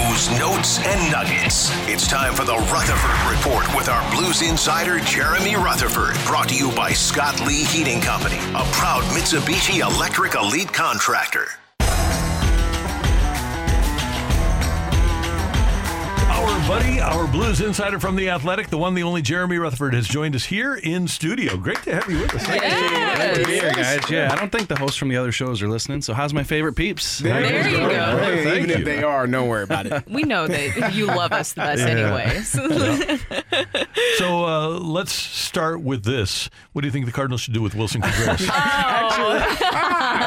News, notes, and nuggets. It's time for the Rutherford Report with our Blues insider, Jeremy Rutherford. Brought to you by Scott Lee Heating Company, a proud Mitsubishi Electric Elite contractor. Our buddy, our Blues insider from The Athletic, the one, the only Jeremy Rutherford, has joined us here in studio. Great to have you with us. Glad to be here, guys. Yeah, I don't think the hosts from the other shows are listening, So, how's my favorite peeps? There, There you go. Hey, Thank even you. if they are, don't worry about it. We know that you love us the best, anyways. So uh, let's start with this. What do you think the Cardinals should do with Willson Contreras? Actually,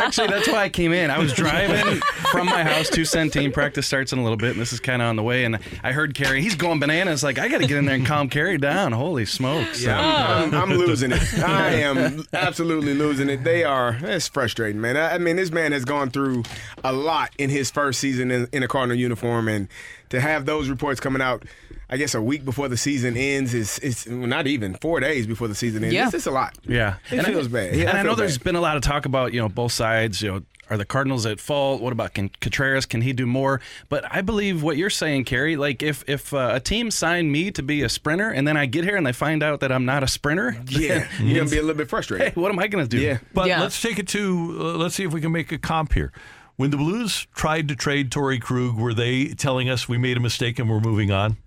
actually, that's why I came in. I was driving from my house to Centene. Practice starts in a little bit, and this is kind of on the way. And I heard Carey. He's going bananas. Like I got to get in there and calm Carey down. Holy smokes! Yeah, I'm, I'm losing it. I am absolutely losing it. They are. It's frustrating, man. I, I mean, this man has gone through a lot in his first season in, in a Cardinal uniform, and to have those reports coming out, I guess a week before the season ends is it's well, not even four days before the season ends. Yeah. It's, it's a lot. Yeah, It and feels I, bad. Yeah, and I I know feel there's bad. been a lot of talk about you know both sides. You know, are the Cardinals at fault? What about can Contreras? Can he do more? But I believe what you're saying, Carey. Like if if uh, a team signed me to be a sprinter, and then I get here and they find out that I'm not a sprinter, Yeah, you're gonna be a little bit hey, frustrated. what am I gonna do? Yeah. But Yeah. let's take it to, uh, let's see if we can make a comp here. When the Blues tried to trade Torrey Krug, were they telling us we made a mistake and we're moving on?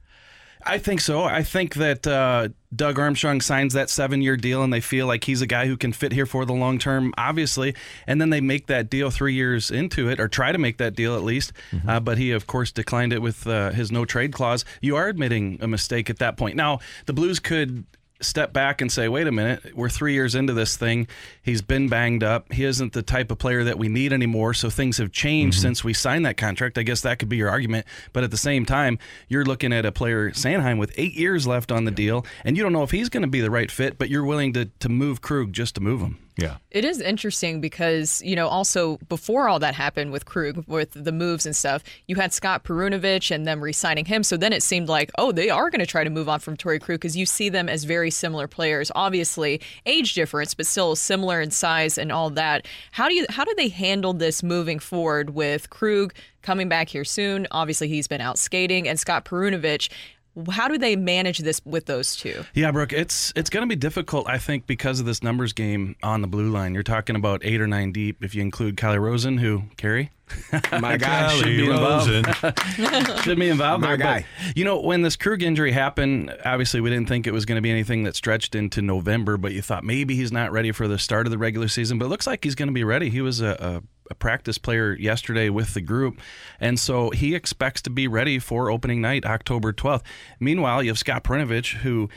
I think so. I think that uh, Doug Armstrong signs that seven year deal and they feel like he's a guy who can fit here for the long term, obviously. And then they make that deal three years into it, or try to make that deal at least. Uh, but he, of course, declined it with uh, his no trade clause. You are admitting a mistake at that point. Now, the Blues could step back and say, wait a minute, we're three years into this thing. He's been banged up. He isn't the type of player that we need anymore. So things have changed mm-hmm. since we signed that contract. I guess that could be your argument. But at the same time, you're looking at a player, Sanheim, with eight years left on the deal, and you don't know if he's going to be the right fit, but you're willing to, to move Krug just to move him. Yeah. It is interesting because, you know, also before all that happened with Krug, with the moves and stuff, you had Scott Perunovich and them re signing him. So then it seemed like, oh, they are going to try to move on from Torrey Krug because you see them as very similar players. Obviously, age difference, but still similar in size and all that. How do you how do they handle this moving forward with Krug coming back here soon? Obviously, he's been out skating, and Scott Perunovich. How do they manage this with those two? Yeah, Brooke, it's it's going to be difficult, I think, because of this numbers game on the blue line. You're talking about eight or nine deep if you include Calle Rosen, who, Carey? My guy should Calle be involved. Should be involved My there. guy. But, you know, when this Krug injury happened, obviously we didn't think it was going to be anything that stretched into November, but you thought maybe he's not ready for the start of the regular season. But it looks like he's going to be ready. He was a, a, a practice player yesterday with the group, and so he expects to be ready for opening night, October 12th. Meanwhile, you have Scott Perunovich, who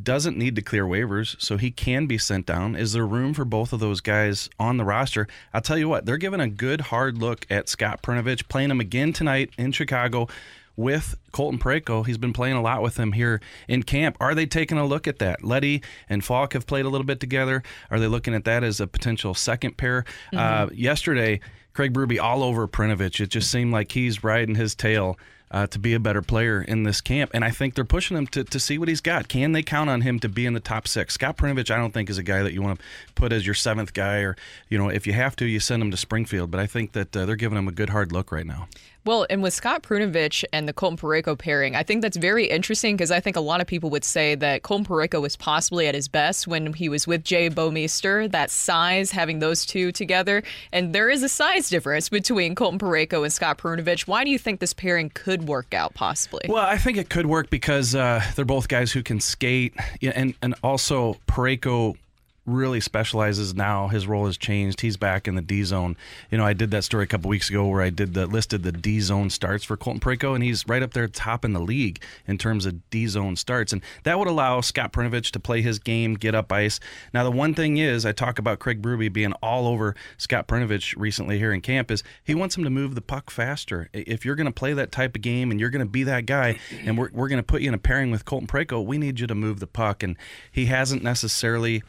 doesn't need to clear waivers, so he can be sent down. Is there room for both of those guys on the roster? I'll tell you what, they're giving a good hard look at Scott Perunovich, playing him again tonight in Chicago with Colton Parayko. He's been playing a lot with him here in camp. Are they taking a look at that? Leddy and Faulk have played a little bit together. Are they looking at that as a potential second pair? Uh, yesterday, Craig Berube all over Perunovich. It just seemed like he's riding his tail uh, to be a better player in this camp. And I think they're pushing him to, to see what he's got. Can they count on him to be in the top six? Scott Perunovich, I don't think is a guy that you want to put as your seventh guy, or you know, if you have to, you send him to Springfield. But I think that uh, they're giving him a good hard look right now. Well, and with Scott Perunovich and the Colton Parayko pairing, I think that's very interesting because I think a lot of people would say that Colton Parayko was possibly at his best when he was with Jay Bouwmeester, that size, having those two together. And there is a size difference between Colton Parayko and Scott Perunovich. Why do you think this pairing could work out possibly? Well, I think it could work because uh, they're both guys who can skate, and and also Parayko really specializes now. His role has changed. He's back in the D zone. You know, I did that story a couple weeks ago where I did the listed the D zone starts for Colton Parayko, and he's right up there top in the league in terms of D zone starts, and that would allow Scott Perunovich to play his game, get up ice. Now, the one thing is, I talk about Craig Berube being all over Scott Perunovich recently here in camp is he wants him to move the puck faster. If you're going to play that type of game and you're going to be that guy, and we're we're going to put you in a pairing with Colton Parayko, we need you to move the puck, and he hasn't necessarily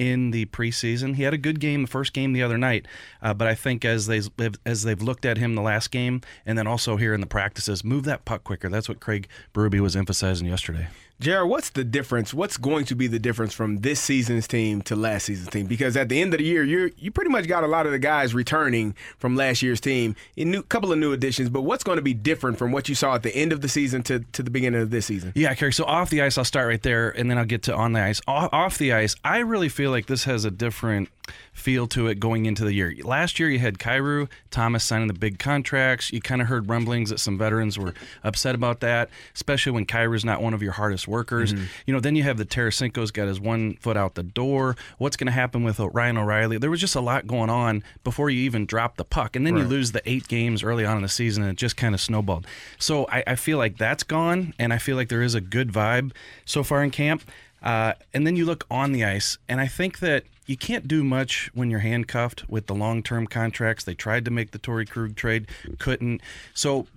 in the preseason. He had a good game the first game the other night, uh, but I think as they as they've looked at him the last game, and then also here in the practices, move that puck quicker. That's what Craig Berube was emphasizing yesterday. JR, what's the difference? What's going to be the difference from this season's team to last season's team? Because at the end of the year, you you pretty much got a lot of the guys returning from last year's team. A new couple of new additions, but what's going to be different from what you saw at the end of the season to, to the beginning of this season? Yeah, Carey. So off the ice, I'll start right there, and then I'll get to on the ice. Off the ice, I really feel like this has a different feel to it going into the year. Last year, you had Kyrou, Thomas signing the big contracts. You kind of heard rumblings that some veterans were upset about that, especially when Kyrou's not one of your hardest workers. Mm-hmm. You know, then you have the Tarasenko's got his one foot out the door. What's going to happen with Ryan O'Reilly? There was just a lot going on before you even drop the puck. And then right. you lose the eight games early on in the season, and it just kind of snowballed. So I, I feel like that's gone, and I feel like there is a good vibe so far in camp. Uh, and then you look on the ice, and I think that you can't do much when you're handcuffed with the long term contracts. They tried to make the Torrey Krug trade, couldn't. So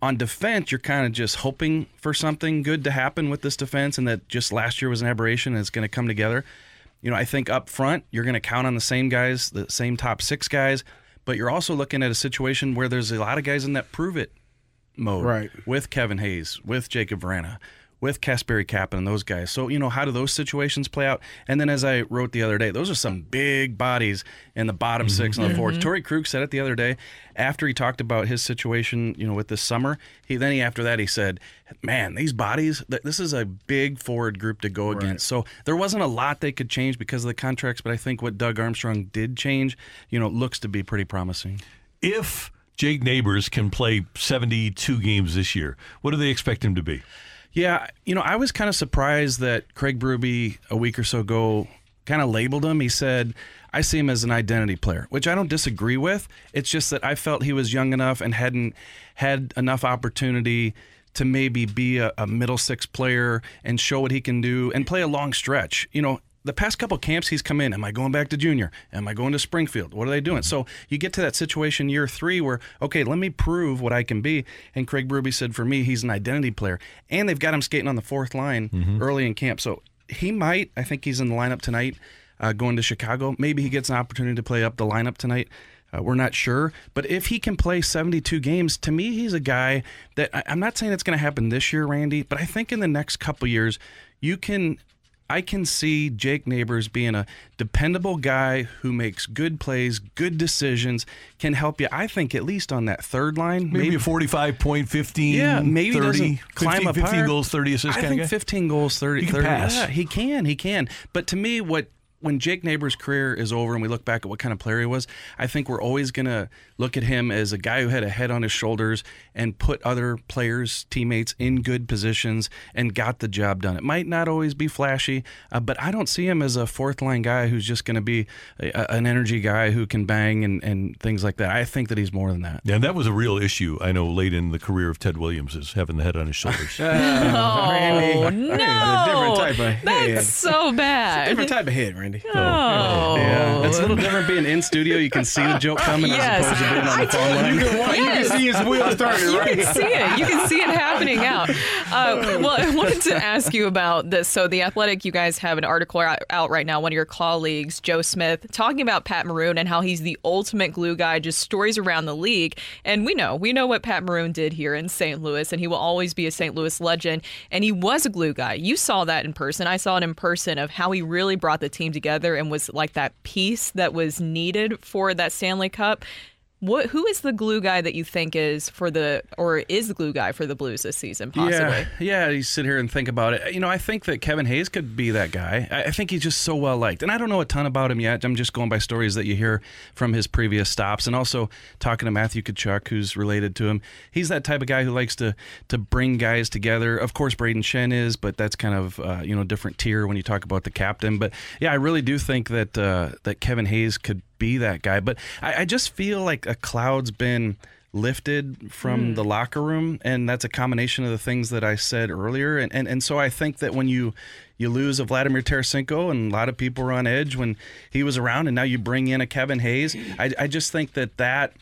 on defense, you're kind of just hoping for something good to happen with this defense and that just last year was an aberration and it's going to come together. You know, I think up front, you're going to count on the same guys, the same top six guys, but you're also looking at a situation where there's a lot of guys in that prove it mode right. with Kevin Hayes, with Jakub Vrana with Kasperi Kapanen and those guys. So, you know, how do those situations play out? And then as I wrote the other day, those are some big bodies in the bottom mm-hmm. six and the 4 mm-hmm. Torrey Krug said it the other day after he talked about his situation, you know, with this summer. He then he after that he said, "Man, these bodies, this is a big forward group to go right. against." So there wasn't a lot they could change because of the contracts, but I think what Doug Armstrong did change, you know, looks to be pretty promising. If Jake Neighbours can play 72 games this year, what do they expect him to be? Yeah, you know, I was kind of surprised that Craig Berube a week or so ago kind of labeled him. He said, I see him as an identity player, which I don't disagree with. It's just that I felt he was young enough and hadn't had enough opportunity to maybe be a, a middle six player and show what he can do and play a long stretch. You know, the past couple camps he's come in. Am I going back to junior? Am I going to Springfield? What are they doing? So you get to that situation year three where, okay, let me prove what I can be. And Craig Berube said, for me, he's an identity player. And they've got him skating on the fourth line mm-hmm. early in camp. So he might, I think he's in the lineup tonight uh, going to Chicago. Maybe he gets an opportunity to play up the lineup tonight. Uh, we're not sure. But if he can play 72 games, to me, he's a guy that I, am not saying it's going to happen this year, Randy, but I think in the next couple years, you can I can see Jake Neighbours being a dependable guy who makes good plays, good decisions, can help you. I think at least on that third line, maybe, maybe a forty-five point fifteen. Yeah, maybe 30, doesn't climb 15, up 15 goals, thirty assists. I think fifteen goals, 30, he can 30 pass. Yeah, he can, he can. But to me, what when Jake Neighbours' career is over and we look back at what kind of player he was, I think we're always going to look at him as a guy who had a head on his shoulders and put other players, teammates in good positions and got the job done. It might not always be flashy, uh, but I don't see him as a fourth line guy who's just going to be a, an energy guy who can bang and, and things like that. I think that he's more than that. Yeah, and that was a real issue, I know, late in the career of Ted Williams, is having the head on his shoulders. oh, no. different type of head. That's so bad. different type of head, Randy. Andy. Oh. Yeah. It's a little different being in studio. You can see the joke coming yes. as opposed to being on the phone line. You can, yes. you can see his wheels turning, right? You can see it. You can see it happening out. Uh, well, I wanted to ask you about this. So, The Athletic, you guys have an article out right now. One of your colleagues, Joe Smith, talking about Pat Maroon and how he's the ultimate glue guy, just stories around the league. And we know, we know what Pat Maroon did here in St. Louis, and he will always be a St. Louis legend. And he was a glue guy. You saw that in person. I saw it in person of how he really brought the team together together and was like that piece that was needed for that Stanley Cup. What who is the glue guy that you think is for the or is the glue guy for the Blues this season? Possibly. Yeah, yeah. You sit here and think about it. You know, I think that Kevin Hayes could be that guy. I think he's just so well liked, and I don't know a ton about him yet. I'm just going by stories that you hear from his previous stops, and also talking to Matthew Tkachuk, who's related to him. He's that type of guy who likes to to bring guys together. Of course, Brayden Schenn is, but that's kind of uh, you know different tier when you talk about the captain. But yeah, I really do think that uh, that Kevin Hayes could be that guy. But I, I just feel like a cloud's been lifted from hmm. the locker room and that's a combination of the things that I said earlier and, and and so I think that when you you lose a Vladimir Tarasenko and a lot of people were on edge when he was around and now you bring in a Kevin Hayes I, I just think that that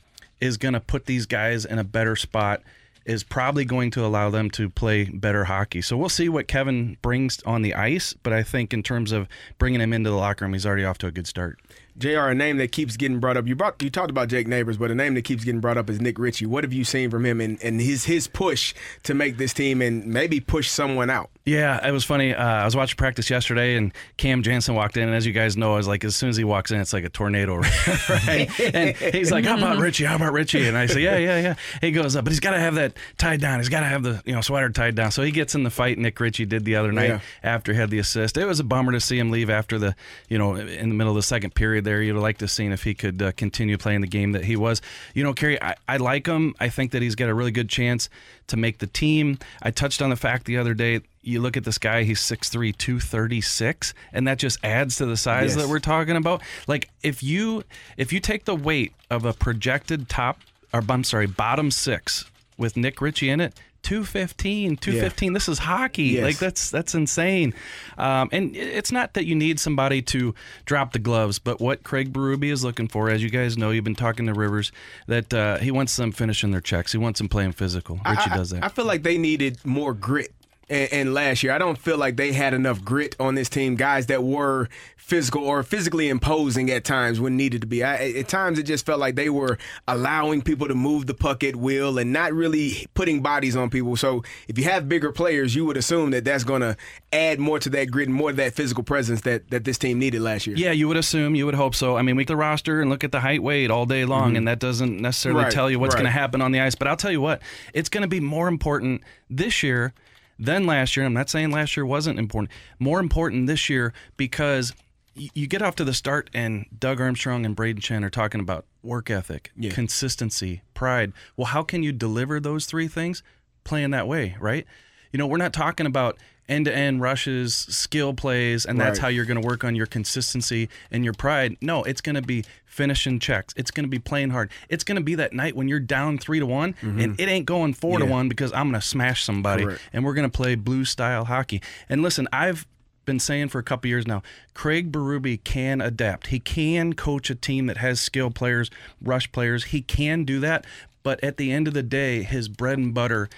is going to put these guys in a better spot is probably going to allow them to play better hockey. So we'll see what Kevin brings on the ice, but I think in terms of bringing him into the locker room, he's already off to a good start. JR, a name that keeps getting brought up. You brought you talked about Jake Neighbours, but a name that keeps getting brought up is Nick Ritchie. What have you seen from him and, and his his push to make this team and maybe push someone out? Yeah, it was funny. Uh, I was watching practice yesterday, and Cam Janssen walked in, and as you guys know, I was like, as soon as he walks in, it's like a tornado, right? and he's like, "How about Ritchie? How about Ritchie?" And I say, "Yeah, yeah, yeah." He goes, up, "But he's got to have that tied down. He's got to have the you know sweater tied down." So he gets in the fight. Nick Ritchie did the other night Yeah. after he had the assist. It was a bummer to see him leave after the you know in the middle of the second period. There, you'd liked to seen if he could uh, continue playing the game that he was. You know, Carey, I, I like him. I think that he's got a really good chance to make the team. I touched on the fact the other day. You look at this guy; he's 6'3", 236, and that just adds to the size Yes. that we're talking about. Like if you if you take the weight of a projected top, or I'm sorry, bottom six with Nick Ritchie in it. 215 215 this is hockey. Yes. like that's that's insane. Um, and it's not that you need somebody to drop the gloves but what craig berube is looking for as you guys know you've been talking to rivers that uh, he wants them finishing their checks. He wants them playing physical. Ritchie I- does that. I feel like they needed more grit. And, and last year, I don't feel like they had enough grit on this team. Guys that were physical or physically imposing at times when needed to be. I, at times, it just felt like they were allowing people to move the puck at will and not really putting bodies on people. So, if you have bigger players, you would assume that that's going to add more to that grit and more to that physical presence that, that this team needed last year. Yeah, you would assume, you would hope so. I mean, we look at the roster and look at the height weight all day long, and that doesn't necessarily Mm-hmm. Right, tell you what's right. going to happen on the ice. But I'll tell you what, it's going to be more important this year than last year. I'm not saying last year wasn't important. More important this year because you get off to the start, and Doug Armstrong and Brayden Schenn are talking about work ethic, consistency, pride. Well, how can you deliver those three things? Playing that way, right? You know, we're not talking about end to end rushes, skill plays, and that's Right. how you're going to work on your consistency and your pride. No, it's going to be finishing checks. It's going to be playing hard. It's going to be that night when you're down three to one and mm-hmm. it ain't going four to one because I'm going to smash somebody Correct. and we're going to play blue style hockey. And listen, I've been saying for a couple years now, Craig Berube can adapt. He can coach a team that has skill players, rush players. He can do that. But at the end of the day, his bread and butter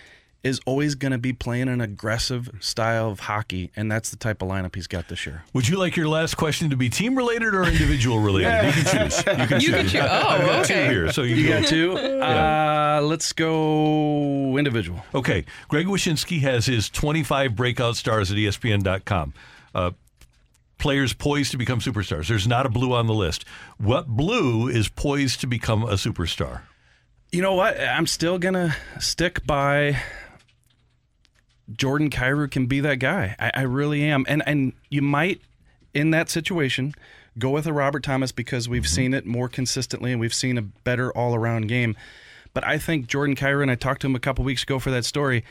is always going to be playing an aggressive style of hockey, and that's the type of lineup he's got this year. Would you like your last question to be team related or individual related? You can choose. You can You choose. can choose. Oh, I've got okay. two here, so you, You go. got two. Uh, let's go individual. Okay, Greg Wyshynski has his 25 breakout stars at ESPN.com. Uh, players poised to become superstars. There's not a blue on the list. What blue is poised to become a superstar? You know what? I'm still gonna stick by Jordan Kyrou can be that guy. I, I really am. And and you might in that situation go with a Robert Thomas because we've mm-hmm. seen it more consistently and we've seen a better all around game. But I think Jordan Kyrou, and I talked to him a couple weeks ago for that story.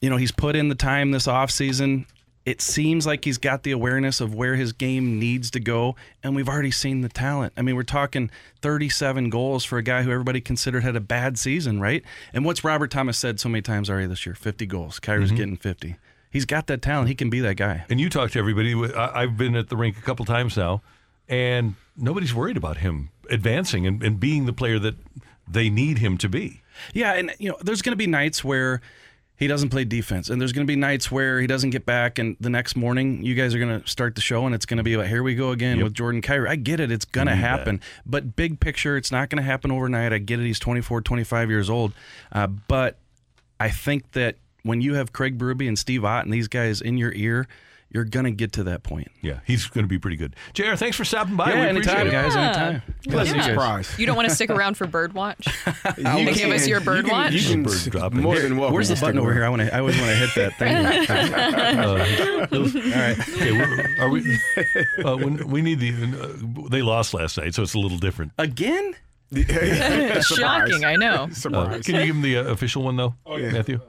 You know, he's put in the time this offseason. It seems like he's got the awareness of where his game needs to go, and we've already seen the talent. I mean, we're talking 37 goals for a guy who everybody considered had a bad season, right? And what's Robert Thomas said so many times already this year 50 goals. Kyrou's mm-hmm. getting 50. He's got that talent. He can be that guy. And you talk to everybody. I- I've been at the rink a couple times now, and nobody's worried about him advancing and, and being the player that they need him to be. Yeah, and you know, there's going to be nights where he doesn't play defense, and there's going to be nights where he doesn't get back, and the next morning you guys are going to start the show, and it's going to be like, here we go again with Jordan Kyrou. I get it, it's going to happen, but big picture, it's not going to happen overnight. I get it, he's 24, 25 years old, uh, but I think that when you have Craig Berube and Steve Ott and these guys in your ear, you're gonna get to that point. Yeah, he's going to be pretty good. JR, thanks for stopping by. yeah, we anytime, appreciate it. guys. Anytime. Pleasant Yeah. surprise. You don't want to stick around for bird watch? You can give us your bird you can, watch? You can, Bird dropping. more Here, than welcome. Where's the button over here? I want to. I always want to hit that thing. Uh, All right. Okay, we- are we? Uh, when, we need the. Uh, they lost last night, so it's a little different. Again? Shocking, I know. Uh, Surprise. can you give them the uh, official one though, oh, yeah. Matthew?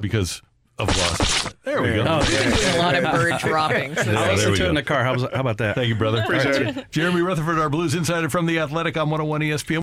Because of loss. There we go. Oh, yeah. A lot of bird droppings. Yeah, I'll listen to it in the car. How, was- how about that? Thank you, brother. Appreciate it. Jeremy Rutherford, our Blues insider from the Athletic on 101 ESPN.